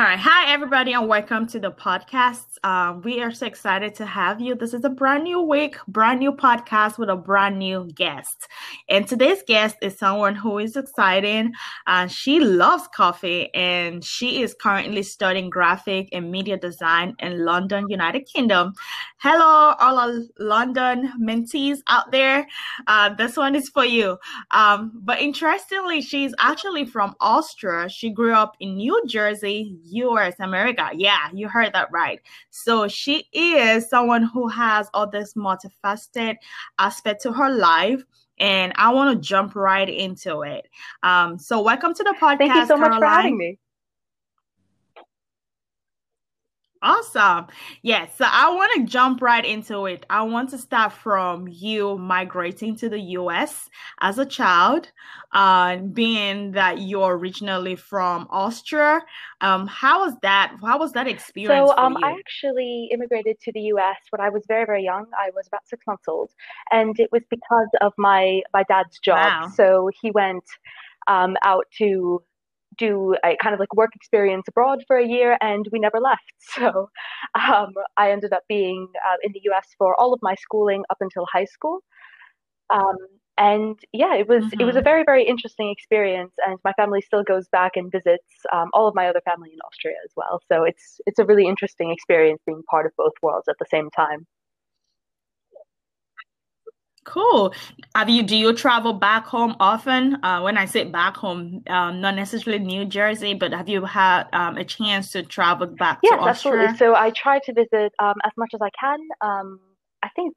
All right. Hi, everybody, and welcome to the podcast. Um, we are so excited to have you. This is a brand new week, brand new podcast with a brand new guest. And today's guest is someone who is exciting. Uh, she loves coffee and she is currently studying graphic and media design in London, United Kingdom. Hello, all our London mentees out there. Uh, this one is for you. Um, but interestingly, she's actually from Austria. She grew up in New Jersey, US, America. Yeah, you heard that right. So she is someone who has all this multifaceted aspect to her life. And I want to jump right into it. Um, so welcome to the podcast. Thank you so Caroline. much for having me. Awesome. Yes. So I want to jump right into it. I want to start from you migrating to the US as a child, uh, being that you're originally from Austria. Um, how was that? How was that experience? So um, I actually immigrated to the US when I was very, very young. I was about six months old. And it was because of my, my dad's job. Wow. So he went um, out to do a kind of like work experience abroad for a year and we never left. So um, I ended up being uh, in the US for all of my schooling up until high school. Um, and yeah, it was mm-hmm. it was a mm-hmm. very very interesting experience, and my family still goes back and visits um, all of my other family in Austria as well. So it's it's a really interesting experience being part of both worlds at the same time. Cool. Have you do you travel back home often? Uh, when I say back home, um, not necessarily New Jersey, but have you had um, a chance to travel back yes, to Austria? absolutely. So I try to visit um, as much as I can. Um, I think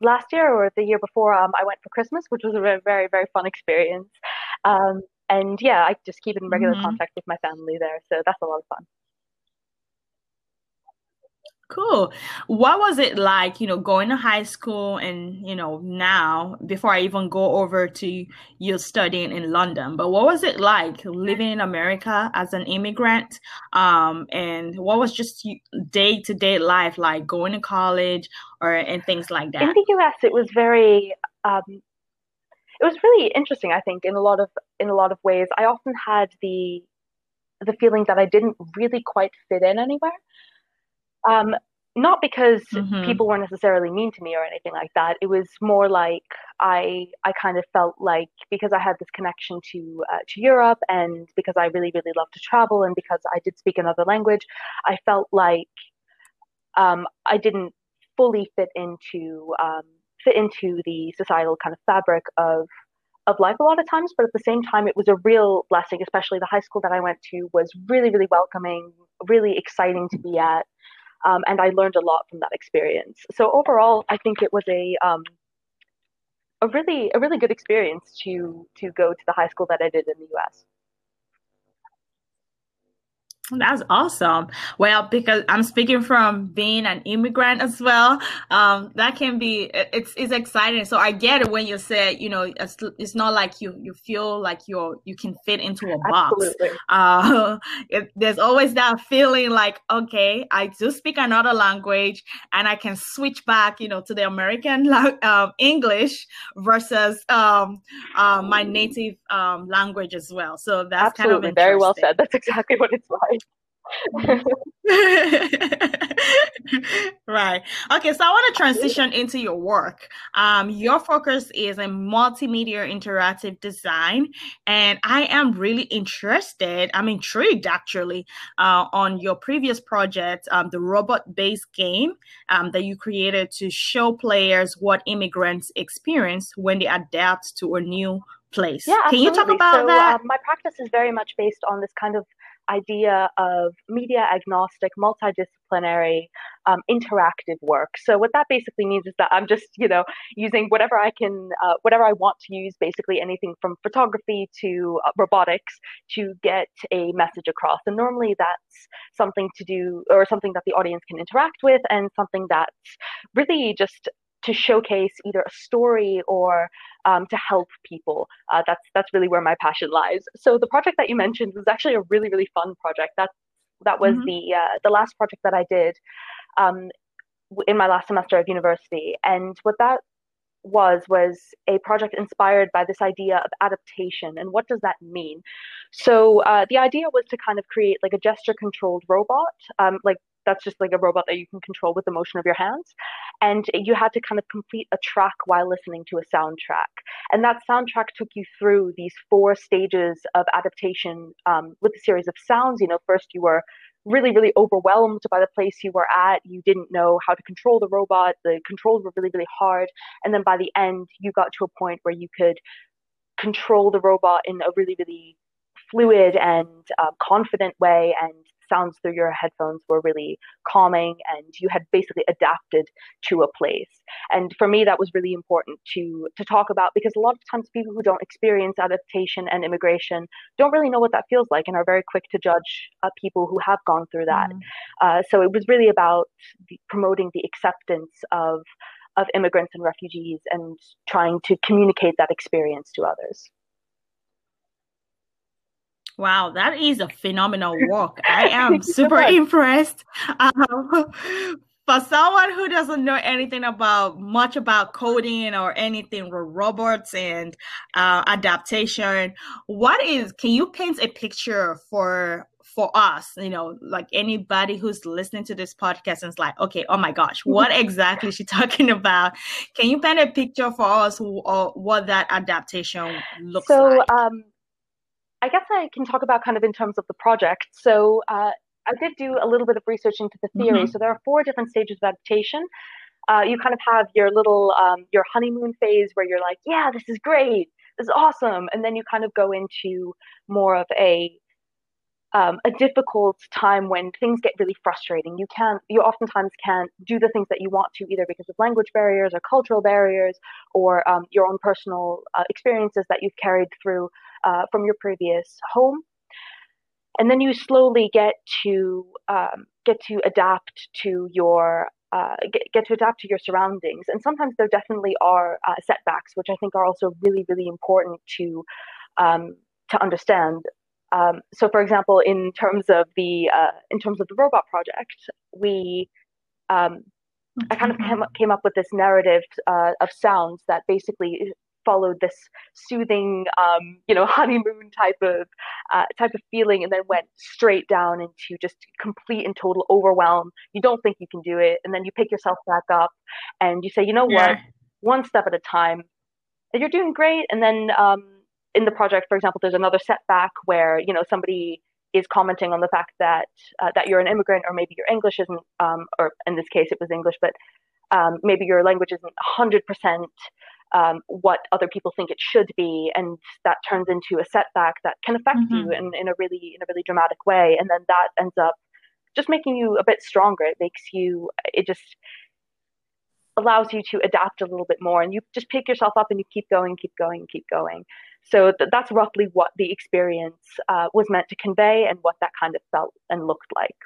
last year or the year before, um, I went for Christmas, which was a very very, very fun experience. Um, and yeah, I just keep in regular mm-hmm. contact with my family there, so that's a lot of fun. Cool. What was it like, you know, going to high school and, you know, now, before I even go over to you studying in London, but what was it like living in America as an immigrant? Um, and what was just day to day life like going to college or and things like that? In the US, it was very, um, it was really interesting, I think, in a lot of, in a lot of ways. I often had the, the feeling that I didn't really quite fit in anywhere. Um, not because mm-hmm. people were necessarily mean to me or anything like that. It was more like I I kind of felt like because I had this connection to uh, to Europe and because I really really love to travel and because I did speak another language, I felt like um, I didn't fully fit into um, fit into the societal kind of fabric of of life a lot of times. But at the same time, it was a real blessing, especially the high school that I went to was really really welcoming, really exciting to be at. Um, and I learned a lot from that experience. So overall, I think it was a um, a really a really good experience to to go to the high school that I did in the U.S. That's awesome. Well, because I'm speaking from being an immigrant as well, um, that can be it's it's exciting. So I get it when you say you know it's, it's not like you you feel like you're you can fit into a box. Absolutely. Uh, it, there's always that feeling like okay, I do speak another language and I can switch back, you know, to the American um, English versus um, uh, my native um, language as well. So that's Absolutely. kind of very well said. That's exactly what it's like. right. Okay, so I want to transition into your work. Um, your focus is in multimedia interactive design, and I am really interested. I'm intrigued actually uh, on your previous project, um, the robot-based game um, that you created to show players what immigrants experience when they adapt to a new place. Yeah, absolutely. Can you talk about so, that? Uh, my practice is very much based on this kind of idea of media agnostic, multidisciplinary, um, interactive work. So what that basically means is that I'm just, you know, using whatever I can, uh, whatever I want to use, basically anything from photography to uh, robotics to get a message across. And normally that's something to do or something that the audience can interact with and something that's really just to showcase either a story or um, to help people. Uh, that's that's really where my passion lies. So the project that you mentioned was actually a really really fun project. That that was mm-hmm. the uh, the last project that I did um, in my last semester of university. And what that was was a project inspired by this idea of adaptation and what does that mean so uh, the idea was to kind of create like a gesture controlled robot um, like that's just like a robot that you can control with the motion of your hands and you had to kind of complete a track while listening to a soundtrack and that soundtrack took you through these four stages of adaptation um, with a series of sounds you know first you were really, really overwhelmed by the place you were at. You didn't know how to control the robot. The controls were really, really hard. And then by the end, you got to a point where you could control the robot in a really, really fluid and uh, confident way and sounds through your headphones were really calming and you had basically adapted to a place. And for me that was really important to to talk about because a lot of times people who don't experience adaptation and immigration don't really know what that feels like and are very quick to judge uh, people who have gone through that. Mm. uh, so it was really about the, promoting the acceptance of of immigrants and refugees and trying to communicate that experience to others Wow, that is a phenomenal work. I am super impressed. Um, for someone who doesn't know anything about much about coding or anything with robots and uh, adaptation, what is? Can you paint a picture for for us? You know, like anybody who's listening to this podcast and is like, okay, oh my gosh, what exactly is she talking about? Can you paint a picture for us who, what that adaptation looks so, like? So, um, I guess I can talk about kind of in terms of the project. So uh, I did do a little bit of research into the theory. Mm-hmm. So there are four different stages of adaptation. Uh, you kind of have your little um, your honeymoon phase where you're like, yeah, this is great, this is awesome, and then you kind of go into more of a um, a difficult time when things get really frustrating. You can't, you oftentimes can't do the things that you want to either because of language barriers or cultural barriers or um, your own personal uh, experiences that you've carried through uh, from your previous home. And then you slowly get to um, get to adapt to your uh, get, get to adapt to your surroundings. And sometimes there definitely are uh, setbacks, which I think are also really really important to um, to understand. Um, so, for example, in terms of the uh, in terms of the robot project, we um, I kind of came up, came up with this narrative uh, of sounds that basically followed this soothing, um, you know, honeymoon type of uh, type of feeling, and then went straight down into just complete and total overwhelm. You don't think you can do it, and then you pick yourself back up, and you say, you know yeah. what, one step at a time, and you're doing great. And then um, in the project, for example, there's another setback where you know somebody is commenting on the fact that uh, that you're an immigrant, or maybe your English isn't, um, or in this case it was English, but um, maybe your language isn't 100% um, what other people think it should be, and that turns into a setback that can affect mm-hmm. you in, in a really in a really dramatic way, and then that ends up just making you a bit stronger. It makes you it just allows you to adapt a little bit more, and you just pick yourself up and you keep going, keep going, keep going. So th- that's roughly what the experience uh, was meant to convey, and what that kind of felt and looked like.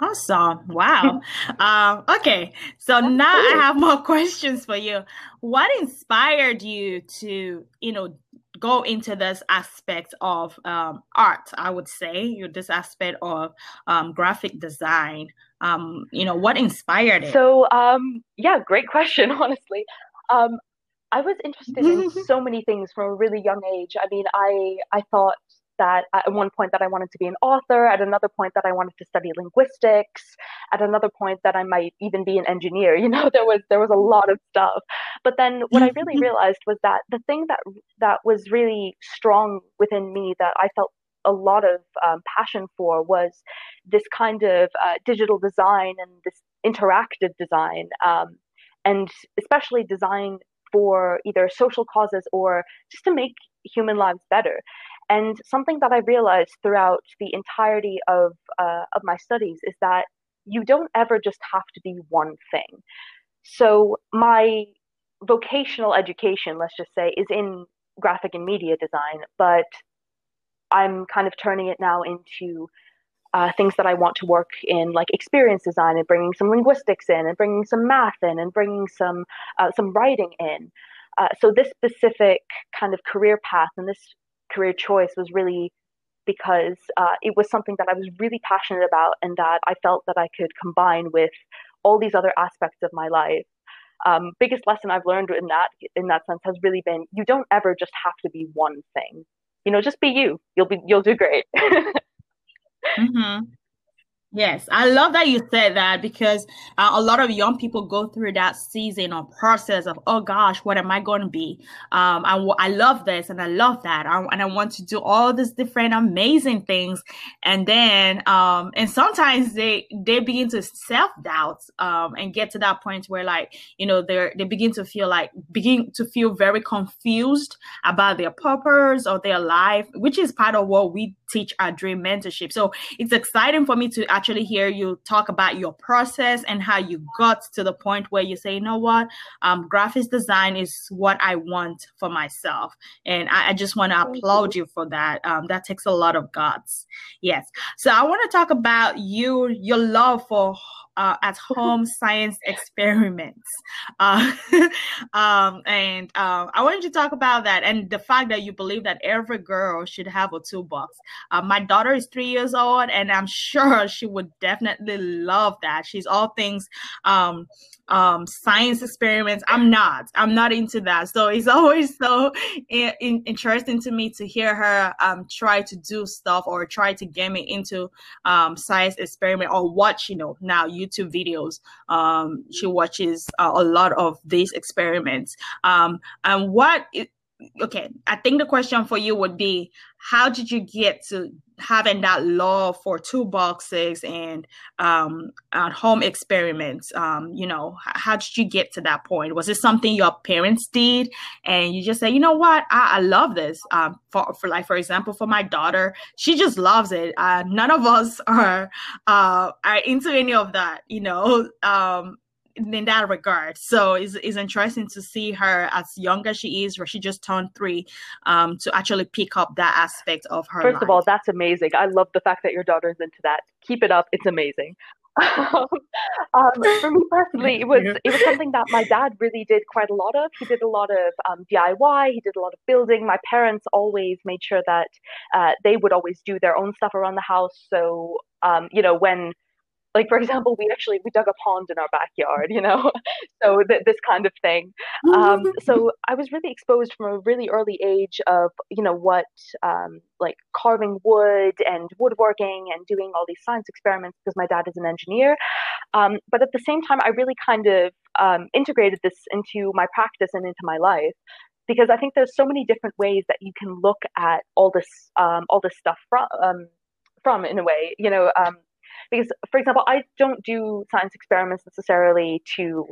Awesome. Wow. um, okay. So now I have more questions for you. What inspired you to, you know, go into this aspect of um, art, I would say, you this aspect of um, graphic design. Um, you know, what inspired it? So, um, yeah, great question, honestly. Um, I was interested in so many things from a really young age. I mean, I I thought that at one point that I wanted to be an author, at another point that I wanted to study linguistics, at another point that I might even be an engineer. You know, there was there was a lot of stuff. But then what I really realized was that the thing that that was really strong within me that I felt a lot of um, passion for was this kind of uh, digital design and this interactive design, um, and especially design for either social causes or just to make human lives better. And something that I realized throughout the entirety of uh, of my studies is that you don't ever just have to be one thing. So my vocational education, let's just say, is in graphic and media design, but I'm kind of turning it now into uh, things that I want to work in, like experience design, and bringing some linguistics in, and bringing some math in, and bringing some uh, some writing in. Uh, so this specific kind of career path and this career choice was really because uh, it was something that I was really passionate about and that I felt that I could combine with all these other aspects of my life. um, biggest lesson I've learned in that in that sense has really been you don't ever just have to be one thing. You know, just be you. You'll be you'll do great. mm-hmm. Yes, I love that you said that because uh, a lot of young people go through that season or process of, oh gosh, what am I going to be? Um, I, I love this and I love that. I, and I want to do all these different amazing things. And then, um, and sometimes they, they begin to self doubt, um, and get to that point where like, you know, they're, they begin to feel like, begin to feel very confused about their purpose or their life, which is part of what we teach our dream mentorship. So it's exciting for me to actually hear you talk about your process and how you got to the point where you say, you know what, um, graphics design is what I want for myself. And I, I just want to applaud you for that. Um, that takes a lot of guts. Yes. So I want to talk about you, your love for uh, at home science experiments. Uh, um, and um, I wanted to talk about that and the fact that you believe that every girl should have a toolbox. Uh, my daughter is three years old, and I'm sure she would definitely love that. She's all things um, um, science experiments. I'm not. I'm not into that. So it's always so in, in, interesting to me to hear her um, try to do stuff or try to get me into um, science experiment or watch, you know, now YouTube videos. Um, she watches uh, a lot of these experiments. Um, and what it, okay, I think the question for you would be how did you get to having that love for toolboxes and um, at home experiments? Um, you know, how did you get to that point? Was it something your parents did and you just say, you know what, I, I love this? Um, for, for like, for example, for my daughter, she just loves it. Uh, none of us are, uh, are into any of that, you know, um, in that regard. So it's, it's interesting to see her as young as she is, where she just turned three, um, to actually pick up that aspect of her. First life. of all, that's amazing. I love the fact that your daughter's into that. Keep it up. It's amazing. um, for me personally, it was it was something that my dad really did quite a lot of. He did a lot of um, DIY. He did a lot of building. My parents always made sure that uh, they would always do their own stuff around the house. So um, you know when like for example we actually we dug a pond in our backyard you know? So th- this kind of thing. Um, so i was really exposed from a really early age of you know what um, like carving wood and woodworking and doing all these science experiments because my dad is an engineer. Um, but at the same time i really kind of um, integrated this into my practice and into my life because i think there's so many different ways that you can look at all this um, all this stuff from um, from in a way you know because for example i don't do science experiments necessarily to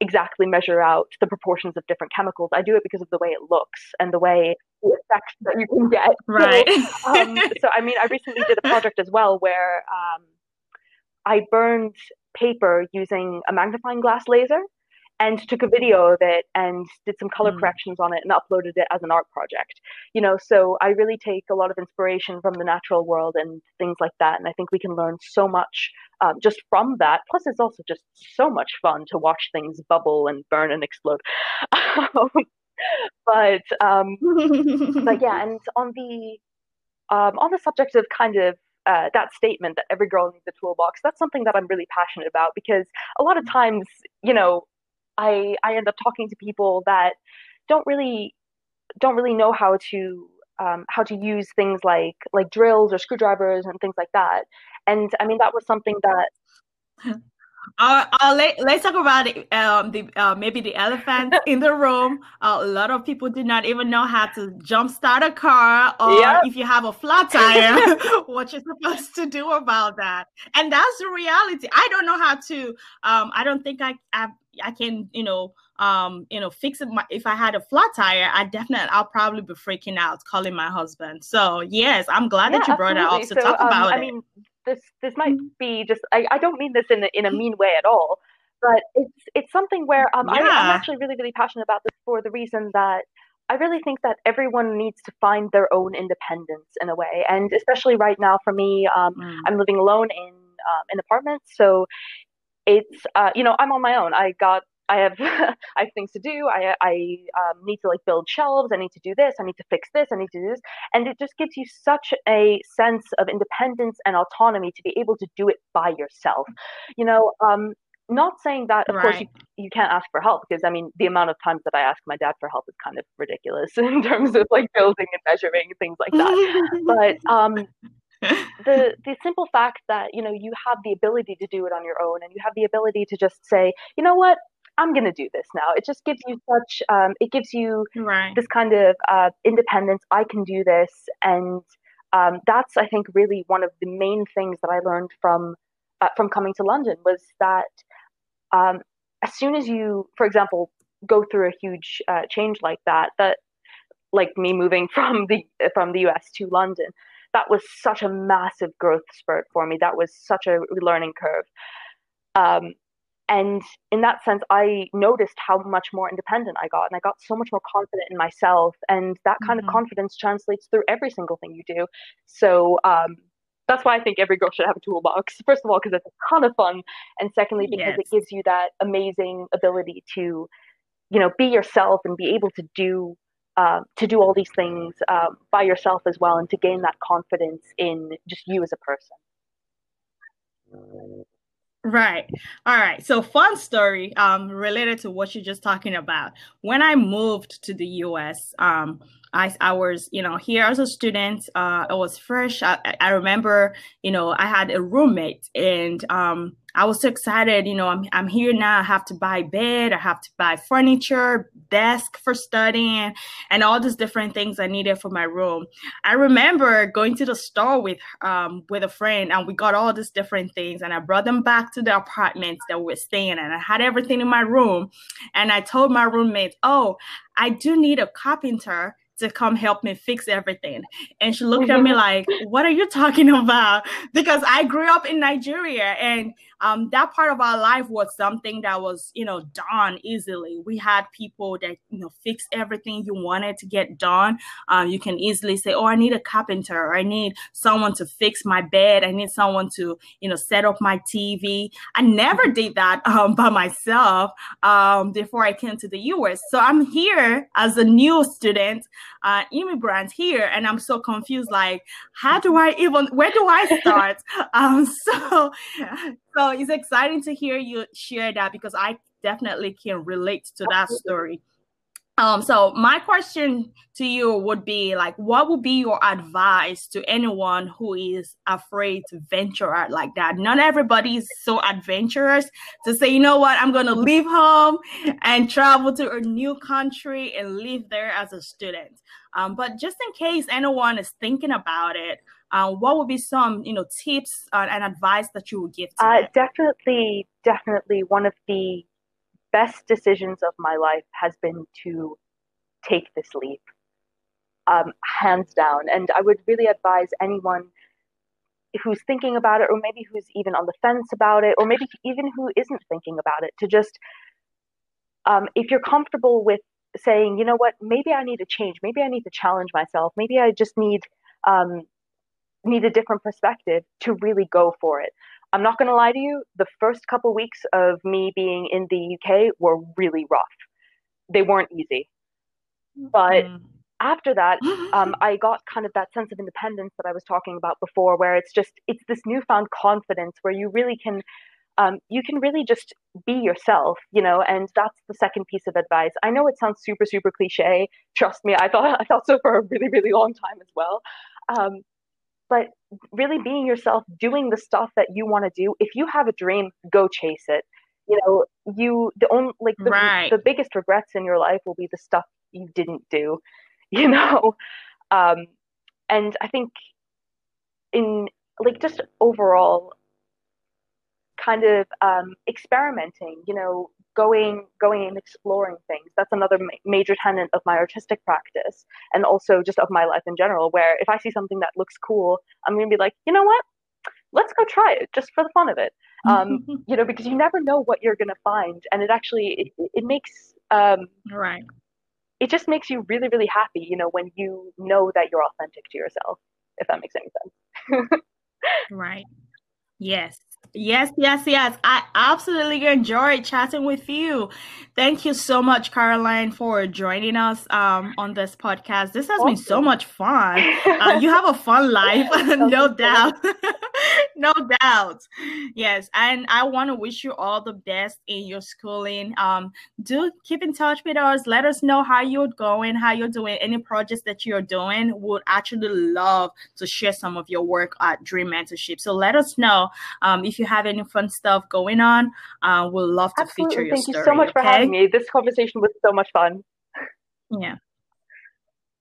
exactly measure out the proportions of different chemicals. I do it because of the way it looks and the way the effects that you can get. Right. so, um, so i mean i recently did a project as well where um, i burned paper using a magnifying glass laser and took a video of it and did some color mm. corrections on it and uploaded it as an art project you know? So i really take a lot of inspiration from the natural world and things like that and i think we can learn so much um, just from that. Plus it's also just so much fun to watch things bubble and burn and explode. But um but yeah and on the um, on the subject of kind of uh, that statement that every girl needs a toolbox that's something that i'm really passionate about because a lot of times you know I I end up talking to people that don't really don't really know how to um, how to use things like like drills or screwdrivers and things like that. And I mean that was something that Uh, uh, let, let's talk about um, the uh, maybe the elephant in the room. A lot of people do not even know how to jump start a car, or yep. if you have a flat tire, what you're supposed to do about that. And that's the reality. I don't know how to. Um, I don't think I, I I can you know um you know fix it. My, if I had a flat tire, I definitely I'll probably be freaking out, calling my husband. So yes, I'm glad yeah, that you brought absolutely. that up. to so talk um, about I it. Mean, this this might mm-hmm. be just I, I don't mean this in a, in a mean way at all, but it's it's something where um yeah. I, I'm actually really really passionate about this for the reason that I really think that everyone needs to find their own independence in a way, and especially right now for me, um, mm. I'm living alone in um, an apartment, so it's uh, you know I'm on my own. I got I have I have things to do. I I um, need to like build shelves. I need to do this. I need to fix this. I need to do this, and it just gives you such a sense of independence and autonomy to be able to do it by yourself. You know, um, not saying that, of right. course, you, you can't ask for help because I mean, the amount of times that I ask my dad for help is kind of ridiculous in terms of like building and measuring things like that. but um, the the simple fact that you know you have the ability to do it on your own and you have the ability to just say, you know what, I'm going to do this now. It just gives you such, um, it gives you right. this kind of uh, independence. I can do this. And um, that's, I think, really one of the main things that I learned from, uh, from coming to London was that um, as soon as you, for example, go through a huge uh, change like that, that like me moving from the from the US to London, that was such a massive growth spurt for me. That was such a learning curve. Um, and in that sense, I noticed how much more independent I got, and I got so much more confident in myself. And that kind mm-hmm. of confidence translates through every single thing you do. So um, that's why I think every girl should have a toolbox. First of all, because it's a ton of fun, and secondly, because yes. it gives you that amazing ability to, you know, be yourself and be able to do uh, to do all these things uh, by yourself as well, and to gain that confidence in just you as a person. Right. All right. So fun story um related to what you're just talking about. When I moved to the US, um I, I was, you know, here as a student. Uh, I was fresh. I, I remember, you know, I had a roommate, and um, I was so excited. You know, I'm I'm here now. I have to buy bed. I have to buy furniture, desk for studying, and all these different things I needed for my room. I remember going to the store with um with a friend, and we got all these different things, and I brought them back to the apartment that we are staying in. And I had everything in my room, and I told my roommate, "Oh, I do need a carpenter." To come help me fix everything. And she looked at me mm-hmm. like, What are you talking about? Because I grew up in Nigeria and um, that part of our life was something that was, you know, done easily. We had people that, you know, fix everything you wanted to get done. Um, you can easily say, Oh, I need a carpenter, or I need someone to fix my bed. I need someone to, you know, set up my TV. I never mm-hmm. did that um, by myself um, before I came to the US. So I'm here as a new student uh, immigrants here, and I'm so confused. Like, how do I even? Where do I start? um, so, so it's exciting to hear you share that because I definitely can relate to that story. Um, so my question to you would be like, what would be your advice to anyone who is afraid to venture out like that? Not everybody is so adventurous to say, you know what, I'm going to leave home and travel to a new country and live there as a student. Um, but just in case anyone is thinking about it, uh, what would be some, you know, tips uh, and advice that you would give? To uh, definitely, definitely one of the best decisions of my life has been to take this leap, um, hands down. And I would really advise anyone who's thinking about it, or maybe who's even on the fence about it, or maybe even who isn't thinking about it, to just, um, if you're comfortable with saying, you know what, maybe I need to change, maybe I need to challenge myself, maybe I just need um, need a different perspective to really go for it. I'm not going to lie to you, the first couple weeks of me being in the UK were really rough. They weren't easy. But mm. after that, um, I got kind of that sense of independence that I was talking about before, where it's just, it's this newfound confidence where you really can. Um, you can really just be yourself, you know, and that's the second piece of advice. I know it sounds super, super cliche. Trust me, I thought I thought so for a really, really long time as well. Um, but really being yourself, doing the stuff that you want to do. If you have a dream, go chase it. You know, you the only like the, right. the biggest regrets in your life will be the stuff you didn't do. You know, um, and I think in like just overall kind of um, experimenting. You know, going going and exploring things. That's another ma- major tenet of my artistic practice and also just of my life in general where if i see something that looks cool i'm going to be like you know what? Let's go try it just for the fun of it. Um, you know because you never know what you're going to find and it actually it, it makes um, right. it just makes you really really happy you know when you know that you're authentic to yourself if that makes any sense. Right. Yes Yes, yes, yes. I absolutely enjoyed chatting with you. Thank you so much, Caroline, for joining us um, on this podcast. This has awesome. been so much fun. Uh, you have a fun life, no doubt. no doubt. Yes, and I want to wish you all the best in your schooling. Um, do keep in touch with us. Let us know how you're going, how you're doing, any projects that you're doing. Would actually love to share some of your work at Dream Mentorship. So let us know um, if you have any fun stuff going on. Uh, we'll love to Absolutely. feature your Thank story. you so much for having me. This conversation was so much fun. Yeah.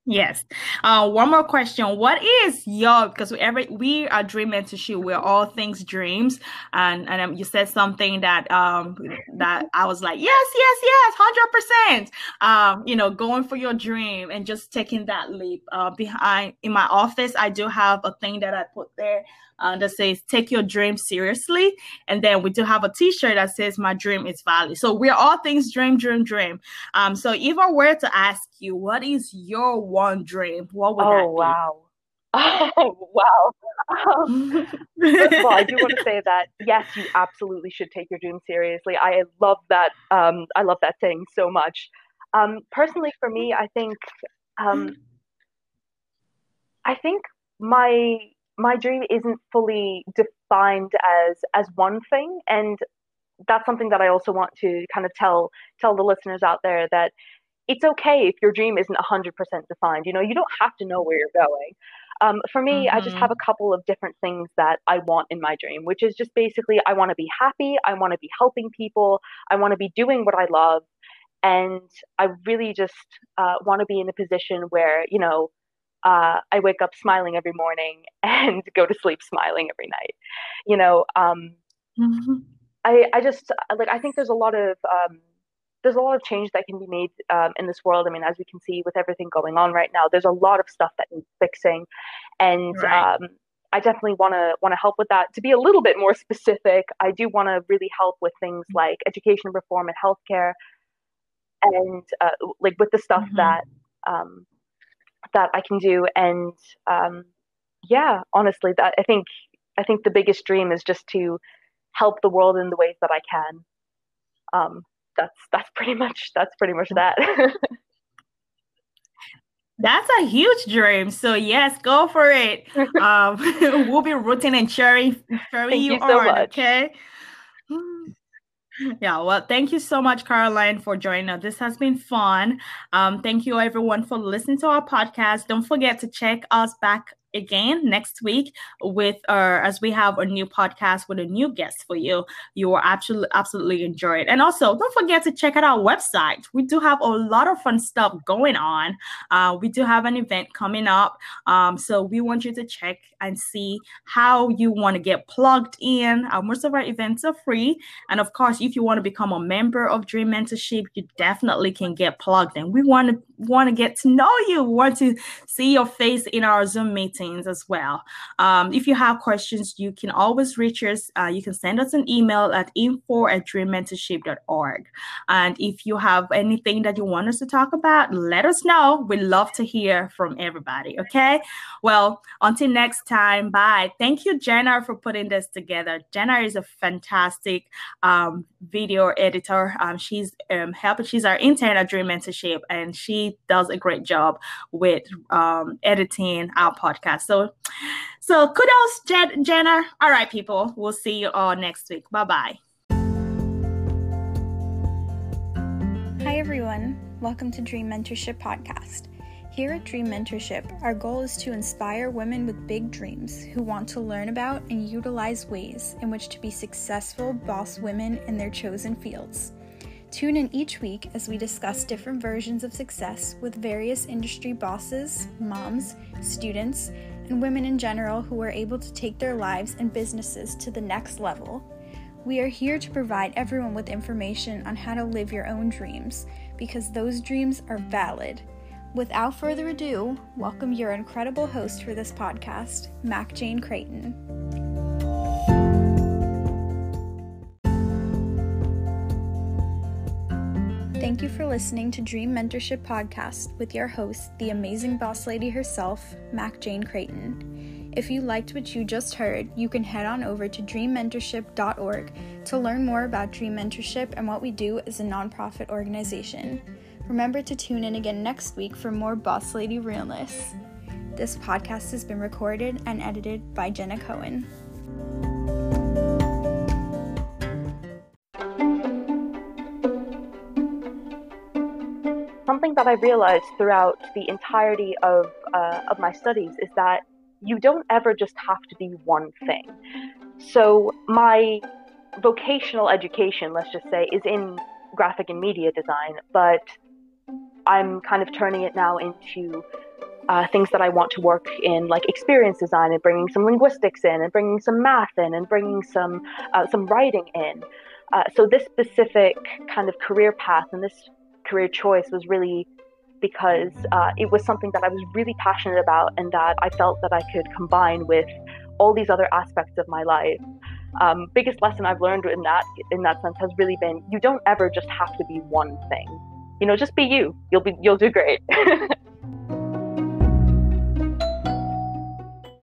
Yes. Uh, one more question. What is your because we every we are dream mentorship. We're all things dreams, and and um, you said something that um that I was like yes yes yes hundred percent. Um, you know, going for your dream and just taking that leap. Uh, behind in my office, I do have a thing that I put there uh, that says "Take your dream seriously," and then we do have a T-shirt that says "My dream is valid." So we're all things dream, dream, dream. Um, so if I were to ask you, what is your one dream? What would oh, that wow. Oh, wow. Um, first of all, I do want to say that yes, you absolutely should take your dream seriously. I love that. Um, I love that saying so much. Um, personally, for me, I think, um, I think my my dream isn't fully defined as as one thing, and that's something that I also want to kind of tell tell the listeners out there that it's okay if your dream isn't 100% defined. You know, you don't have to know where you're going. Um, for me, I just Mm-hmm. have a couple of different things that I want in my dream, which is just basically I want to be happy, I want to be helping people, I want to be doing what I love, and I really just uh, want to be in a position where you know uh, I wake up smiling every morning and go to sleep smiling every night. You know, um, Mhm. I I just like I think there's a lot of um, there's a lot of change that can be made um, in this world. I mean, as we can see with everything going on right now, there's a lot of stuff that needs fixing, and Right. um, I definitely want to want to help with that. To be a little bit more specific, I do want to really help with things like education reform and healthcare, and uh, like with the stuff Mhm. that um, that I can do. And um, yeah, honestly, that I think I think the biggest dream is just to help the world in the ways that I can. Um, that's that's pretty much that's pretty much that. That's a huge dream. So yes, go for it. Um, we'll be rooting and cheering, cheering Thank you, you so on. much. Okay. Yeah, well, thank you so much, Caroline, for joining us. This has been fun. Um, thank you, everyone, for listening to our podcast. Don't forget to check us back again next week with uh as we have a new podcast with a new guest for you. You will absolutely absolutely enjoy it. And also don't forget to check out our website. We do have a lot of fun stuff going on. Uh we do have an event coming up. Um so we want you to check and see how you want to get plugged in. Uh, most of our events are free. And of course, if you want to become a member of Dream Mentorship, you definitely can get plugged. In. We want to want to get to know you, we want to see your face in our Zoom meetings as well. Um, if you have questions, you can always reach us. Uh, you can send us an email at info at dreammentorship.org. And if you have anything that you want us to talk about, let us know. We love to hear from everybody. Okay. Well, until next time, bye. Thank you, Jenna, for putting this together. Jenna is a fantastic um, video editor. Um, she's um, helping. She's our intern at Dream Mentorship, and she does a great job with um, editing our podcast. So, so kudos, Jen- Jenna. All right, people. We'll see you all next week. Bye bye. Hi, everyone. Welcome to Dream Mentorship Podcast. Here at Dream Mentorship, our goal is to inspire women with big dreams who want to learn about and utilize ways in which to be successful boss women in their chosen fields. Tune in each week as we discuss different versions of success with various industry bosses, moms, students, and women in general who are able to take their lives and businesses to the next level. We are here to provide everyone with information on how to live your own dreams because those dreams are valid. Without further ado, welcome your incredible host for this podcast, Mac Jane Creighton. Thank you for listening to Dream Mentorship Podcast with your host, the amazing boss lady herself, Mac Jane Creighton. If you liked what you just heard, you can head on over to dreammentorship.org to learn more about Dream Mentorship and what we do as a nonprofit organization. Remember to tune in again next week for more Boss Lady realness. This podcast has been recorded and edited by Jenna Cohen. I realized throughout the entirety of, uh, of my studies is that you don't ever just have to be one thing. So, my vocational education, let's just say, is in graphic and media design, but I'm kind of turning it now into uh, things that I want to work in, like experience design, and bringing some linguistics in, and bringing some math in, and bringing some uh, some writing in. Uh, so this specific kind of career path and this career choice was really because uh, it was something that I was really passionate about, and that I felt that I could combine with all these other aspects of my life. Um, biggest lesson I've learned in that in that sense has really been you don't ever just have to be one thing. You know, just be you. You'll be you'll do great.